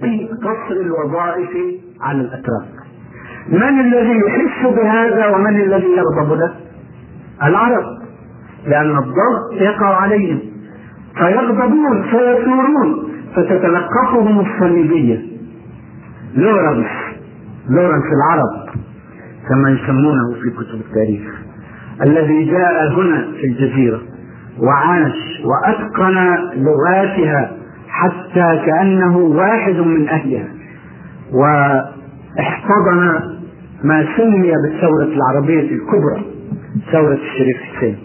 في قصر الوظائف على الأتراك. من الذي يحس بهذا ومن الذي يغضب له؟ العرب. لأن الضغط يقع عليهم. فيغضبون فيثورون فتتلقفهم الصليبية. لورنس. لورنس العرب. كما يسمونه في كتب التاريخ. الذي جاء هنا في الجزيرة وعاش وأتقن لغاتها حتى كأنه واحد من أهلها. واحتضن ما سمي بالثورة العربية الكبرى ثورة الشريف حسين.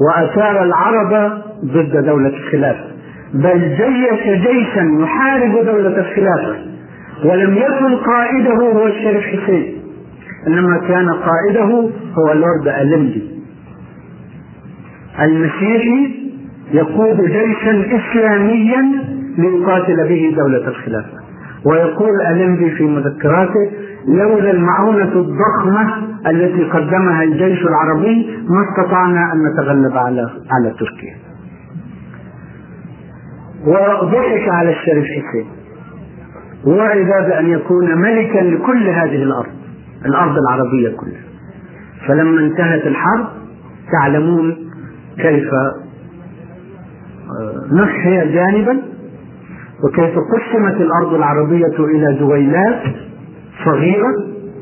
وأثار العرب ضد دولة الخلافة. بل جيش جيشا يحارب دولة الخلافة ولم يكن قائده هو الشريف حسين. إنما كان قائده هو لورد ألمدي. المسيحي يقود جيشا إسلاميا ليقاتل به دولة الخلافة. ويقول ألمدي في مذكراته لولا المعونة الضخمة التي قدمها الجيش العربي ما استطعنا أن نتغلب على على تركيا. وضحك على الشريف حسين. وعد بأن يكون ملكا لكل هذه الأرض الأرض العربية كلها. فلما انتهت الحرب تعلمون كيف نحي جانبا وكيف قسمت الأرض العربية إلى دويلات صغيرة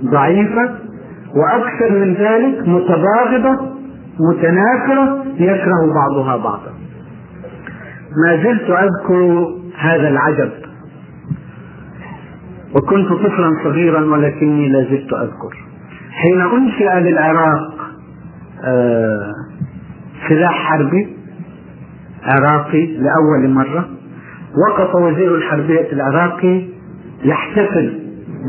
ضعيفة وأكثر من ذلك متباغضة متنافرة يكره بعضها بعضا. ما زلت أذكر هذا العجب. وكنت طفلا صغيرا ولكني لا زلت أذكر. حين أنشئ للعراق آه سلاح حربي عراقي لأول مرة. وقف وزير الحربية العراقي يحتفل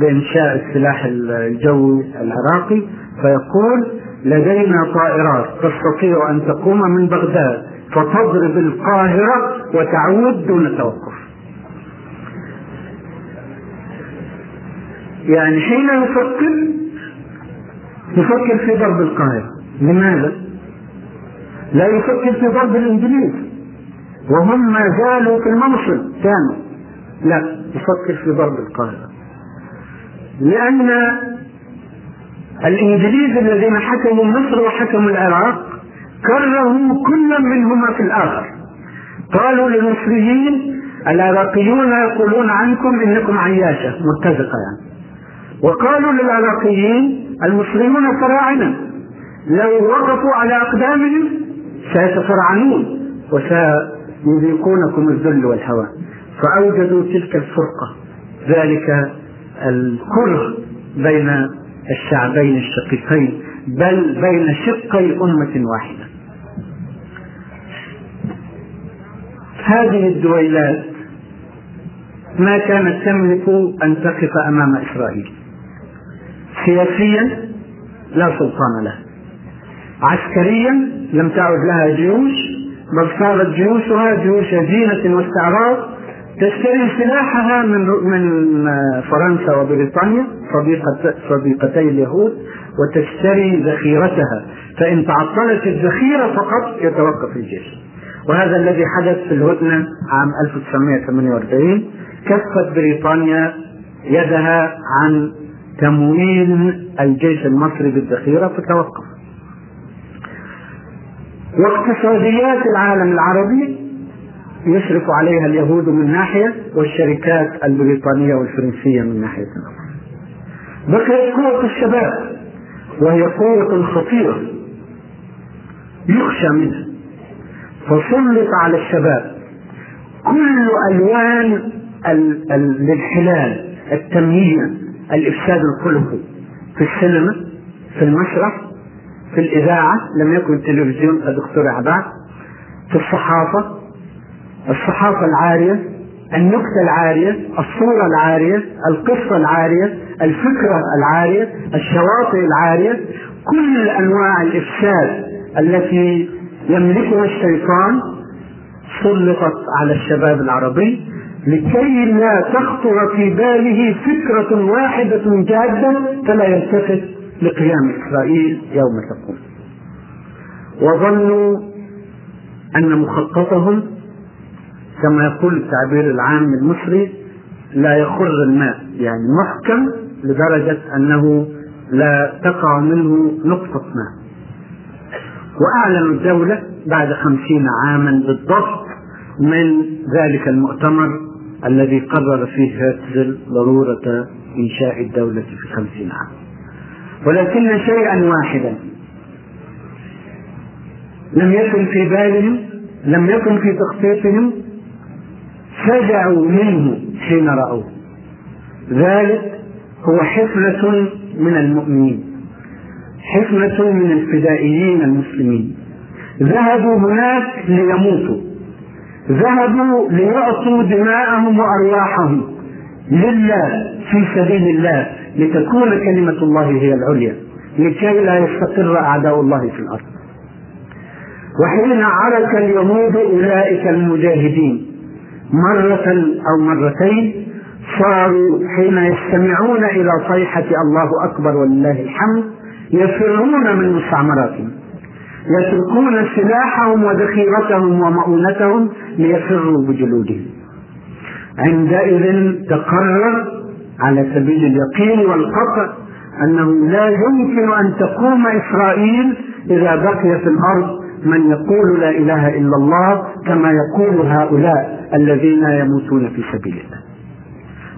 بإنشاء السلاح الجوي العراقي فيقول لدينا طائرات تستطيع أن تقوم من بغداد فتضرب القاهرة وتعود دون توقف. يعني حين يفكر يفكر في ضرب القاهرة. لماذا؟ لا يفكر في ضرب الإنجليز. وهم ما زالوا في الموصل. كانوا لا يفكر في ضرب القاهرة. لأن الإنجليز الذين حكموا مصر وحكموا العراق كرهوا كل منهما في الآخر. قالوا للمصريين العراقيون يقولون عنكم إنكم عياشة. متفقة يعني. وقالوا للعراقيين المصريون فراعنة. لو وقفوا على أقدامهم سيتفرعنون وسيذيقونكم الذل والهوان فأوجدوا تلك الفرقة. ذلك الكره بين الشعبين الشقيقين بل بين شقي أمة واحدة. هذه الدويلات ما كانت تملك أن تقف أمام إسرائيل. سياسيا لا سلطان له. عسكريا لم تعد لها جيوش بل صارت جيوشها جيوش زينة واستعراض. تشتري سلاحها من من فرنسا وبريطانيا صديقتي اليهود وتشتري ذخيرتها. فإن تعطلت الذخيرة فقط يتوقف الجيش. وهذا الذي حدث في الهدنة عام 1948 كفت بريطانيا يدها عن تمويل الجيش المصري بالذخيرة فتوقف. واقتصاديات العالم العربي يشرف عليها اليهود من ناحية والشركات البريطانية والفرنسية من ناحية أخرى بقيت قوة الشباب وهي قوة خطيرة يخشى منها. فسلط على الشباب كل ألوان الانحلال التمييز الإفساد الخلقي. في السينما في المسرح في الإذاعة لم يكن التلفزيون قد اخترع بعد في الصحافة الصحافة العارية النكتة العارية الصورة العارية القصة العارية الفكرة العارية الشواطئ العارية كل أنواع الإفساد التي يملكها الشيطان سلطت على الشباب العربي لكي لا تخطر في باله فكرة واحدة جادة فلا يلتفت لقيام إسرائيل يوم تقوم. وظنوا أن مخططهم كما يقول التعبير العام المصري لا يخر الماء يعني محكم لدرجة أنه لا تقع منه نقطة ماء. وأعلنوا الدولة بعد خمسين عاما بالضبط من ذلك المؤتمر الذي قرر فيه هرتزل ضرورة إنشاء الدولة في خمسين عام. ولكن شيئا واحدا. لم يكن في بالهم لم يكن في تخطيطهم فزعوا منه حين رأوه. ذلك هو حفلة من المؤمنين حفلة من الفدائيين المسلمين. ذهبوا هناك ليموتوا. ذهبوا ليعطوا دماءهم وأرواحهم لله في سبيل الله. لتكون كلمة الله هي العليا لكي لا يستقر أعداء الله في الأرض. وحين عرك اليهود أولئك المجاهدين مرة أو مرتين صاروا حين يستمعون إلى صيحة الله أكبر ولله الحمد يفرون من مستعمراتهم. يتركون سلاحهم وذخيرتهم ومؤونتهم ليفروا بجلودهم. عندئذ تقرر على سبيل اليقين والقطع أنه لا يمكن أن تقوم إسرائيل إذا بقي في الأرض من يقول لا إله إلا الله كما يقول هؤلاء الذين يموتون في سبيل الله.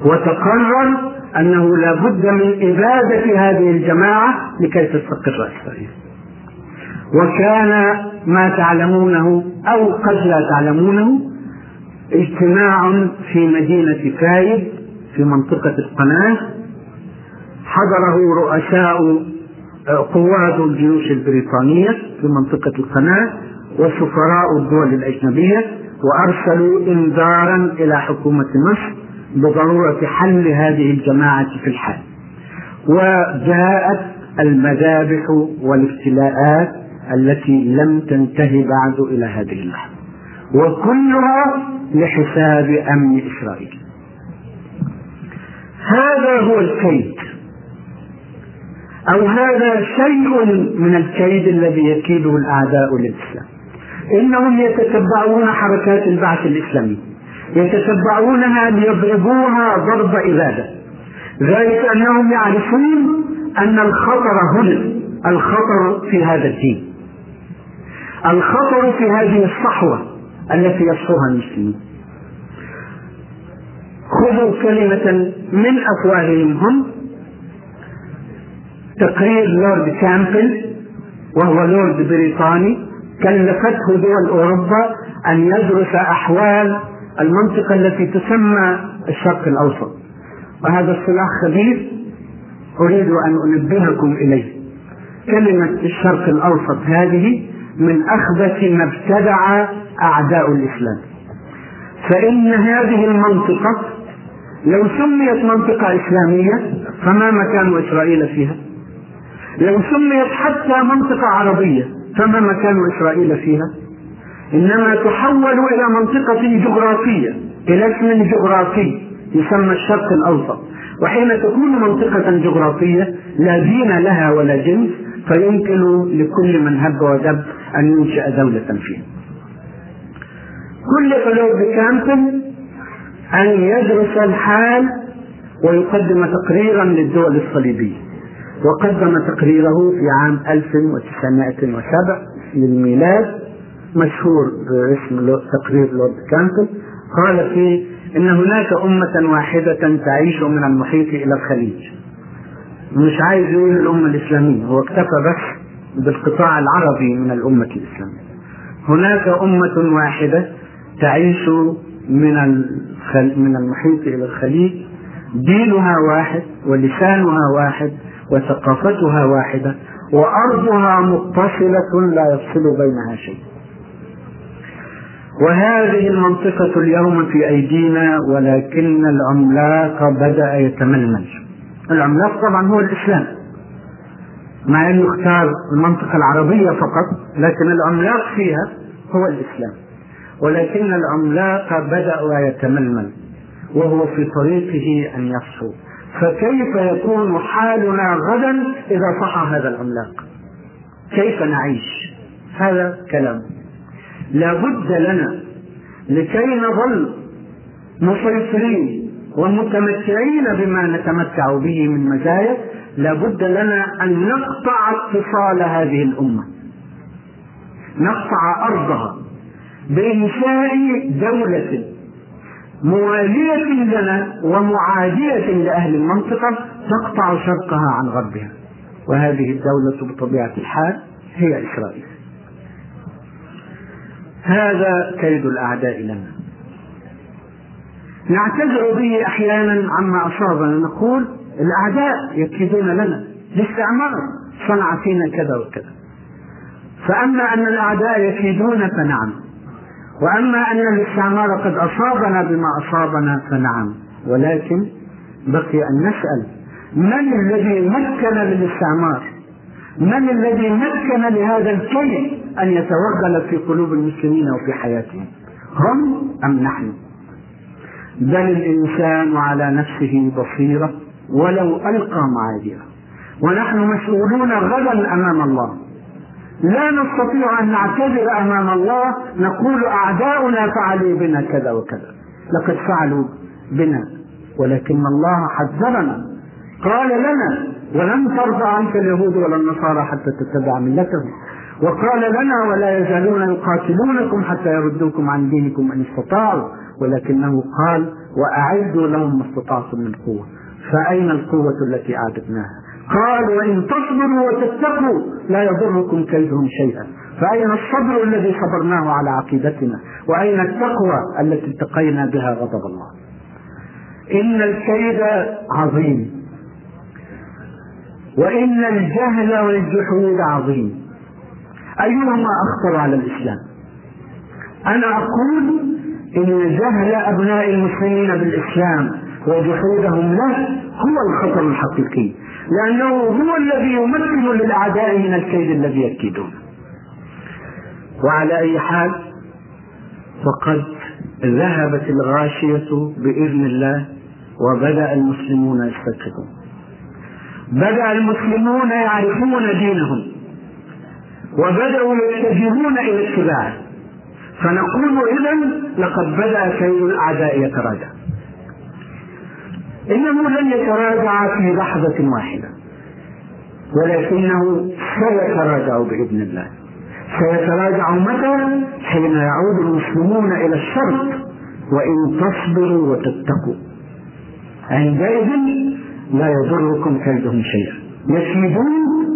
وتقرر أنه لا بد من إبادة هذه الجماعة لكي تستقر إسرائيل. وكان ما تعلمونه أو قد لا تعلمونه اجتماع في مدينة كايد في منطقة القناة حضره رؤساء قوات الجيوش البريطانية في منطقة القناة وسفراء الدول الأجنبية وأرسلوا إنذارا إلى حكومة مصر بضرورة حل هذه الجماعة في الحال. وجاءت المذابح والافتلاءات التي لم تنتهي بعد إلى هذه اللحظة. وكلها لحساب أمن إسرائيل. هذا هو الكيد. أو هذا شيء من الكيد الذي يكيده الأعداء للإسلام. إنهم يتتبعون حركات البعث الإسلامي. يتتبعونها ليضربوها ضرب إبادة. ذلك أنهم يعرفون أن الخطر هنا الخطر في هذا الدين. الخطر في هذه الصحوة التي يصفوها المسلمون. خذوا كلمة من أفواههم. هم تقرير لورد كامبل وهو لورد بريطاني كلفته دول أوروبا أن يدرس أحوال المنطقة التي تسمى الشرق الأوسط. وهذا اصطلاح خبيث أريد أن أنبهكم إليه. كلمة الشرق الأوسط هذه من أخبث ما ابتدع أعداء الإسلام. فإن هذه المنطقة لو سميت منطقة إسلامية فما مكان إسرائيل فيها؟ لو سميت حتى منطقة عربية فما مكان إسرائيل فيها؟ إنما تحول إلى منطقة جغرافية إلى اسم جغرافي يسمى الشرق الأوسط. وحين تكون منطقة جغرافية لا دين لها ولا جنس فيمكن لكل من هب ودب أن ينشئ دولة فيها. كل حلول بكامبل أن يدرس الحال ويقدم تقريرا للدول الصليبية. وقدم تقريره في عام 1907 للميلاد مشهور باسم تقرير لورد كامبل قال فيه إن هناك أمة واحدة تعيش من المحيط إلى الخليج. مش عايز يقول الأمة الإسلامية هو اكتفى بس بالقطاع العربي من الأمة الإسلامية. هناك أمة واحدة تعيش من من المحيط إلى الخليج. دينها واحد ولسانها واحد وثقافتها واحدة وأرضها متصلة لا يفصل بينها شيء. وهذه المنطقة اليوم في أيدينا ولكن العملاق بدأ يتململ. العملاق طبعا هو الإسلام. مع أنه اختار المنطقة العربية فقط لكن العملاق فيها هو الإسلام. ولكن العملاق بدأ يتململ وهو في طريقه أن يصفو فكيف يكون حالنا غدا إذا صح هذا العملاق كيف نعيش؟ هذا كلام. لا بد لنا لكي نظل مسيطرين ومتمتعين بما نتمتع به من مزايا لابد لنا أن نقطع اتصال هذه الأمة. نقطع أرضها. بإنشاء دولة. موالية لنا ومعادية لأهل المنطقة تقطع شرقها عن غربها. وهذه الدولة بطبيعة الحال هي إسرائيل. هذا كيد الأعداء لنا. نعتذر به أحيانا عما أصابنا. نقول الأعداء يكيدون لنا الاستعمار صنع فينا كذا وكذا. فأما أن الأعداء يكيدون فنعم. وأما أن الاستعمار قد أصابنا بما أصابنا فنعم. ولكن بقي أن نسأل من الذي مكن للاستعمار من الذي مكن لهذا الكيد أن يتوغل في قلوب المسلمين وفي حياتهم؟ هم أم نحن؟ بل الإنسان على نفسه بصيرة ولو ألقى معاذيره. ونحن مسؤولون غدا أمام الله. لا نستطيع أن نعتذر أمام الله نقول أعداؤنا فعلوا بنا كذا وكذا. لقد فعلوا بنا ولكن الله حذرنا. قال لنا ولن ترضى عنك اليهود ولا النصارى حتى تتبع ملتهم. وقال لنا ولا يزالون يقاتلونكم حتى يردوكم عن دينكم إن استطاعوا. ولكنه قال وأعدوا لهم ما استطعتم من قوة. فأين القوة التي اعددناها قال وإن تصبروا وتتقوا لا يضركم كيدهم شيئا. فأين الصبر الذي صبرناه على عقيدتنا؟ وأين التقوى التي اتقينا بها غضب الله؟ إن الكيد عظيم. وإن الجهل والجحود عظيم. أيهما أخطر على الإسلام؟ أنا أقول إن جهل أبناء المسلمين بالإسلام وجحودهم له هو الخطر الحقيقي لأنه هو الذي يمكن للأعداء من الكيد الذي يكيدون. وعلى أي حال فقد ذهبت الغاشية بإذن الله وبدأ المسلمون يستيقظون بدأ المسلمون يعرفون دينهم وبدأوا يتجهون إلى اتباعه. فنقول إذا لقد بدأ كيد الأعداء يتراجع إنه لن يتراجع في لحظة واحدة. ولكنه سيتراجع بإذن الله. سيتراجع متى؟ حين يعود المسلمون إلى الشرط وإن تصبروا وتتقوا. عندئذ لا يضركم كيدهم شيئا. يكيدون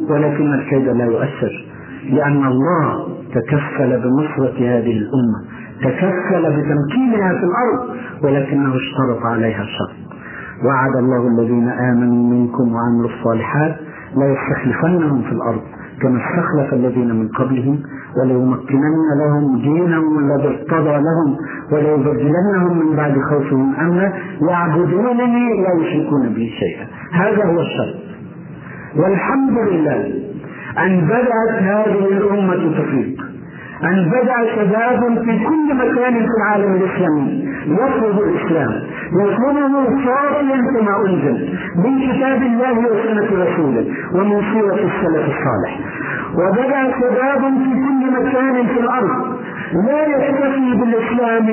ولكن الكيد لا يؤثر. لأن الله تكفل بنصرة هذه الأمة. تكفل بتمكينها في الأرض. ولكنه اشترط عليها شرط وعد الله الذين آمنوا منكم وعملوا الصالحات لا يستخلفنهم في الأرض كما استخلف الذين من قبلهم وليمكنن لهم دينهم الذي ارتضى لهم وليبدلنهم من بعد خوفهم أمنا يعبدونني لا يشركون بي شيئا. هذا هو الشرط. والحمد لله أن بدأت هذه الأمة تفيق. أن بدأ شباب في كل مكان في العالم الإسلامي. يطلب الإسلام. يطلبه صافيا كما أنزل من كتاب الله وسنة رسوله ومن سيرة السلف الصالح. وبدأ شباب في كل مكان في الأرض. لا يكتفي بالإسلام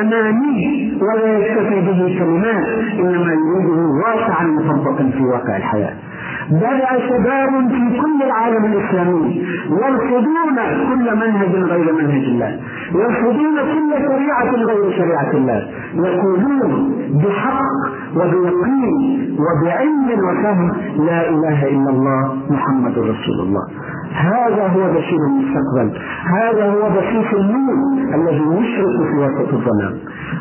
أماني ولا يكتفي به كلمات إنما يريده واقعا مطبقا في واقع الحياة. بدأ شباب في كل العالم الإسلامي يرفضون كل منهج غير منهج الله يرفضون كل شريعة غير شريعة الله يقولون بحق وبيقين وبعلم وفهم لا إله إلا الله محمد رسول الله. هذا هو بشير المستقبل. هذا هو بشير النور الذي يشرق في وسط الظلام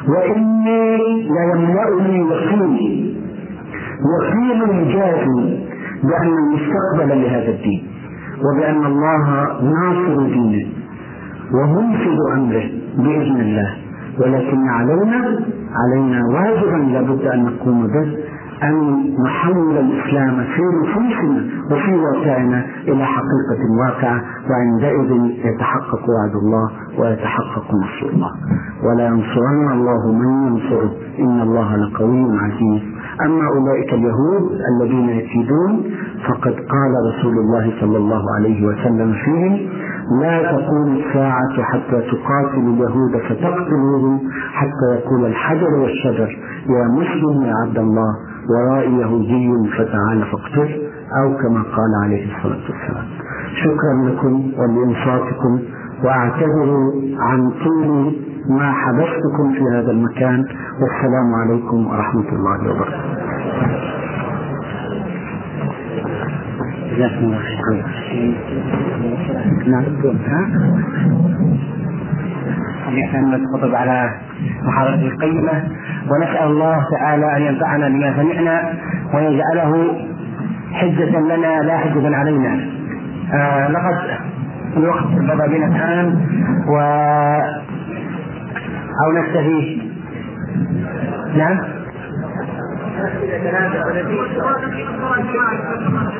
وإني ليملأني يقين يقين جازم بأن المستقبل لهذا الدين. وبأن الله ناصر دينه. ومنفذ أمره بإذن الله. ولكن علينا علينا واجبا لابد أن نقوم به. أن نحول الإسلام في نفوسنا وفي واقعنا إلى حقيقة واقعة وعندئذ يتحقق وعد الله ويتحقق نصر الله. ولا ينصرن الله من ينصره. إن الله لقوي عزيز. أما أولئك اليهود الذين يكيدون فقد قال رسول الله صلى الله عليه وسلم فيهم لا تقوم الساعة حتى تقاتل اليهود فتقتلوهم حتى يقول الحجر والشجر يا مسلم يا عبد الله ورائي يهودي فتعال فاقتل أو كما قال عليه الصلاة والسلام شكرا لكم ولإنصاتكم وأعتذر عن طول ما حبستكم في هذا المكان والسلام عليكم ورحمة الله وبركاته جزاكم الله خير نعم ها الخطب على محاضرة القيمة ونسأل الله تعالى أن ينفعنا بما سمعنا ويجعله حجة لنا لا حجة علينا. آه لقد الوقت بدا بنا الآن و أو نكتفي. نعم.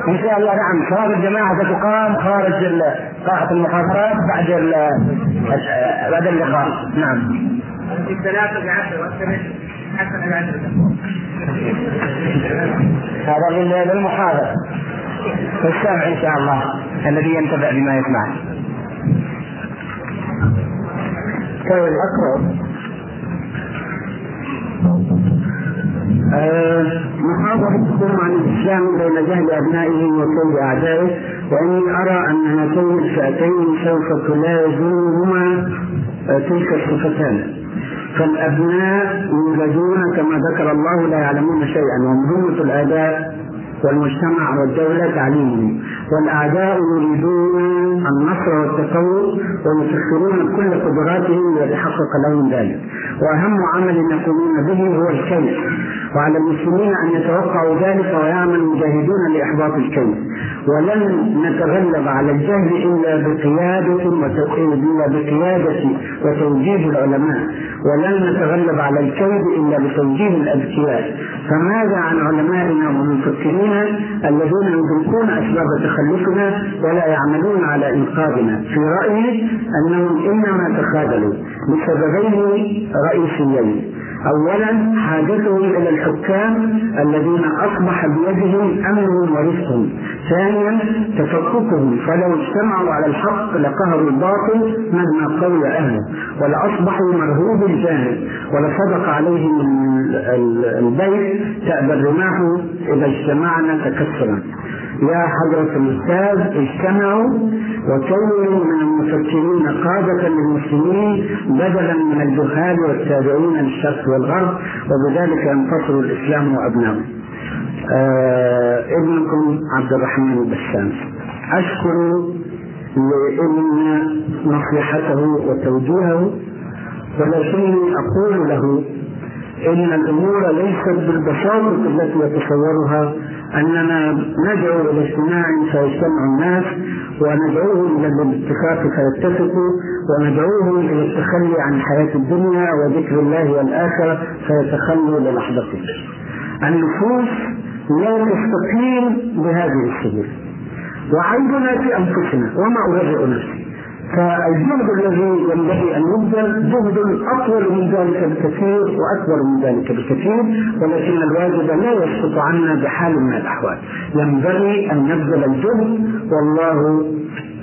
إن شاء الله نعم. صلاه الجماعه ستقام خارج قاعة المحاضرات بعد بعد اللقاء. نعم. هذا للمحاضر والسامع إن شاء الله الذي ينتفع بما يسمع طيب أقرأ. محاضرة تقوم عن الإسلام بين جهل أبنائه وكيد أعدائه وإني أرى أن هاتين الفئتين سوف تلازمهما تلك الصفتان. فالأبناء يولدون كما ذكر الله لا يعلمون شيئا ومهمة الآباء والمجتمع والدولة تعليمهم. والأعداء يريدون النصر والتفوق ويسخرون كل قدراتهم ليتحقق لهم ذلك. وأهم عمل يقومون به هو الكيد وعلى المسلمين أن يتوقعوا ذلك ويعمل مجاهدون لإحباط الكيد ولن نتغلب على الجهل إلا بقيادة إلا بقيادة وتوجيه العلماء. ولن نتغلب على الكيد إلا بتوجيه الأذكياء فماذا عن علمائنا والمفكرين الذين يدركون أسباب تخلفنا ولا يعملون على إنقاذنا. في رأيي أنهم إنما تخاذلوا لسببين رئيسيين. اولا حاجتهم إلى الحكام الذين أصبح بيدهم امنهم ورزقهم. ثانيا تفككهم. فلو اجتمعوا على الحق لقهروا الباطل مهما قوي أهله. ولاصبحوا مرهوب الجانب ولصدق عليهم البيت تأبى الرماح إذا اجتمعنا تكسرا. يا حضرة الأستاذ اجتمعوا وكونوا من المفكرين قادة للمسلمين بدلا من الجهال والتابعين للشرق والغرب وبذلك ينتصر الإسلام وأبنائه. آه ابنكم عبد الرحمن البسام أشكر لابن نصيحته وتوجيهه ولكني أقول له إن الأمور ليست بالبساطة التي يتصورها أننا ندعو إلى اجتماع فيجتمع الناس وندعوهم إلى الاتفاق فيتفقوا وندعوهم إلى التخلي عن حياة الدنيا وذكر الله والآخرة فيتخلوا للحظتهم. النفوس لا تستقيم بهذه السبيل. وعيبنا في أنفسنا وما أبرئ نفسي. فالجهد الذي ينبغي أن يبذل جهد أطول من ذلك بكثير واكبر من ذلك بكثير ولكن الواجب لا يسقط عنا بحال من الأحوال. ينبغي أن نبذل الجهد والله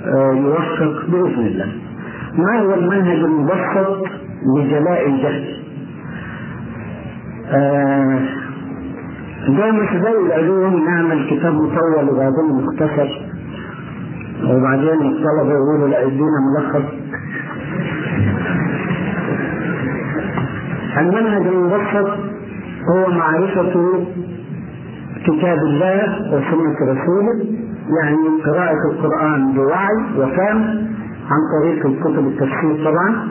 آه، يوفق بإذن الله. ما هو المنهج المبسط لجلاء الجهل آه دائما زي العلوم نعمل كتاب مطول وبعدين مختصر. وبعدين الطلبة يقولوا لا ادينا ملخص. المنهج المبسط هو معرفة كتاب الله وسنة رسوله يعني قراءة القرآن بوعي وفهم عن طريق الكتب التفسير طبعا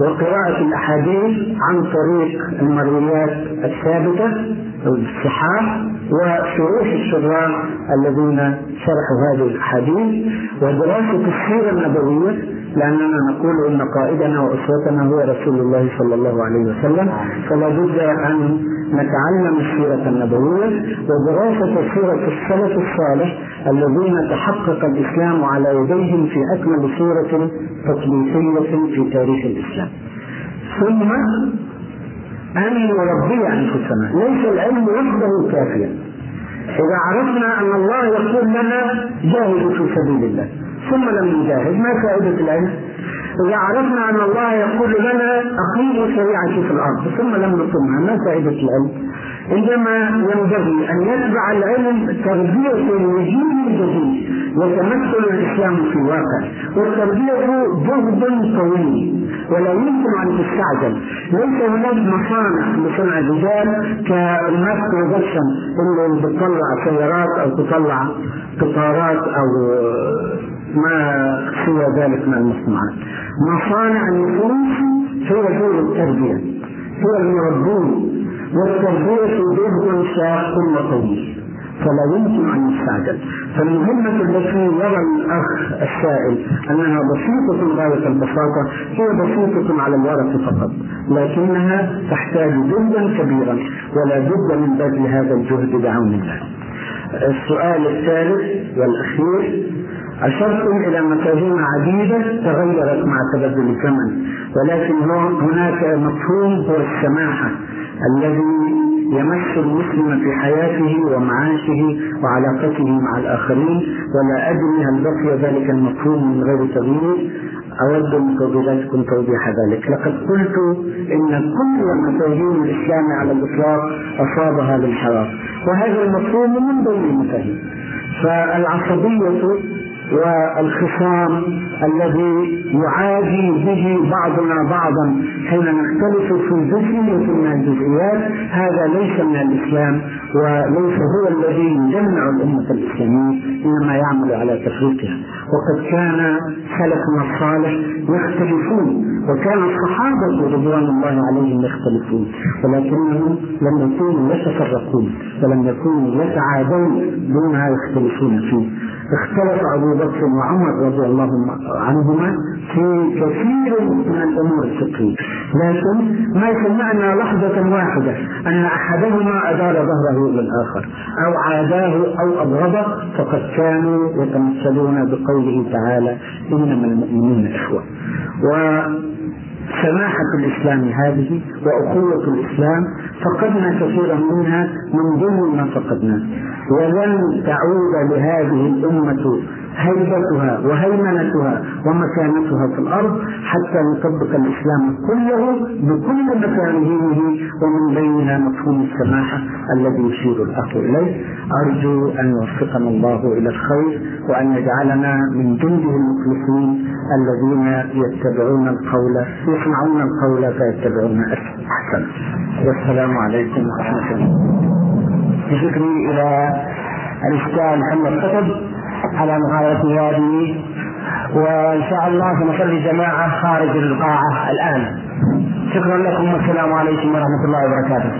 وقراءة الأحاديث عن طريق المرويات الثابتة أو الصحاح. وشروح الشراح الذين شرحوا هذه الأحاديث ودراسة السيرة النبوية لأننا نقول إن قائدنا وأسوتنا هو رسول الله صلى الله عليه وسلم فلا بد أن نتعلم السيرة النبوية ودراسة سيرة السلف الصالح الذين تحقق الإسلام على يديهم في أكمل صورة تطبيقية في تاريخ الإسلام. ثم أن نربي أنفسنا ليس العلم وحده كافيا إذا عرفنا أن الله يقول لنا جاهدوا في سبيل الله ثم لم نجاهد ما فائدة العلم؟ إذا عرفنا أن الله يقول لنا أقيموا شريعتي في الأرض ثم لم نقمها ما فائدة العلم؟ إنما ينبغي أن يتبع العلم تربية الوجود الجديد يتمثل الإسلام في الواقع والتربية جهد طويل ولا يمكن أن تستعجل. ليس هناك مصانع لصنع الرجال كالناس برودكشن اللي بتطلع سيارات أو تطلع قطارات أو ما سوى ذلك من المصنوعات مصانع النفوس هي دور التربية هي المربون والتربية جهد شاق وطويل فلا يمكن ان يستعجل فالمهمة التي يرى الأخ السائل أنها بسيطة غاية البساطة هي بسيطة على الورق فقط لكنها تحتاج جهدا كبيرا ولا بد من بذل هذا الجهد بعون الله. السؤال الثالث والأخير أشرتم إلى مفاهيم عديدة تغيرت مع تبدل الزمن ولكن هناك مفهوم هو السماحة الذي يمس المسلم في حياته ومعاشه وعلاقته مع الآخرين ولا أدري هل بقي ذلك المفهوم من غير تغيير. أود من فضيلتكم توضيح ذلك. لقد قلت إن كل مفاهيم الإسلام على الإطلاق أصابها الانحراف وهذا المفهوم من بين المفاهيم. فالعصبية والخصام الذي يعادي به بعضنا بعضا حين نختلف في الجزء وفي الجزئيات هذا ليس من الإسلام وليس هو الذي يجمع الأمة الإسلامية إنما يعمل على تفريقها. وقد كان سلفنا الصالح يختلفون وكان الصحابة رضوان الله عليهم يختلفون ولكنهم لم يكونوا يتفرقون ولم يكونوا يتعادون دون ما يختلفون فيه. اختلف أبو بكر وعمر رضي الله عنهما في كثير من الأمور الفقهية. لكن ما سمعنا لحظة واحدة أن أحدهما أدار ظهره إلى الآخر أو عاداه أو أبغضه فقد كانوا يتمثلون بقوله تعالى إنما المؤمنون إخوة. سماحة الإسلام هذه وأخوة الإسلام فقدنا كثيرا منها من ضمن ما فقدناه ولن تعود لهذه الأمة هيبتها وهيمنتها ومكانتها في الأرض حتى نطبق الإسلام كله بكل مفاهيمه ومن بينها مفهوم السماحة الذي يشير الأخ إليه. أرجو أن يوفقنا الله إلى الخير وأن يجعلنا من جنده المخلصين الذين يتبعون القول يسمعون القول فيتبعون احسن والسلام عليكم ورحمة الله. بشكري إلى الأستاذ محمد قطب على محاولة هذه وإن شاء الله سنصلي جماعة خارج القاعة الآن. شكرا لكم والسلام عليكم ورحمة الله وبركاته.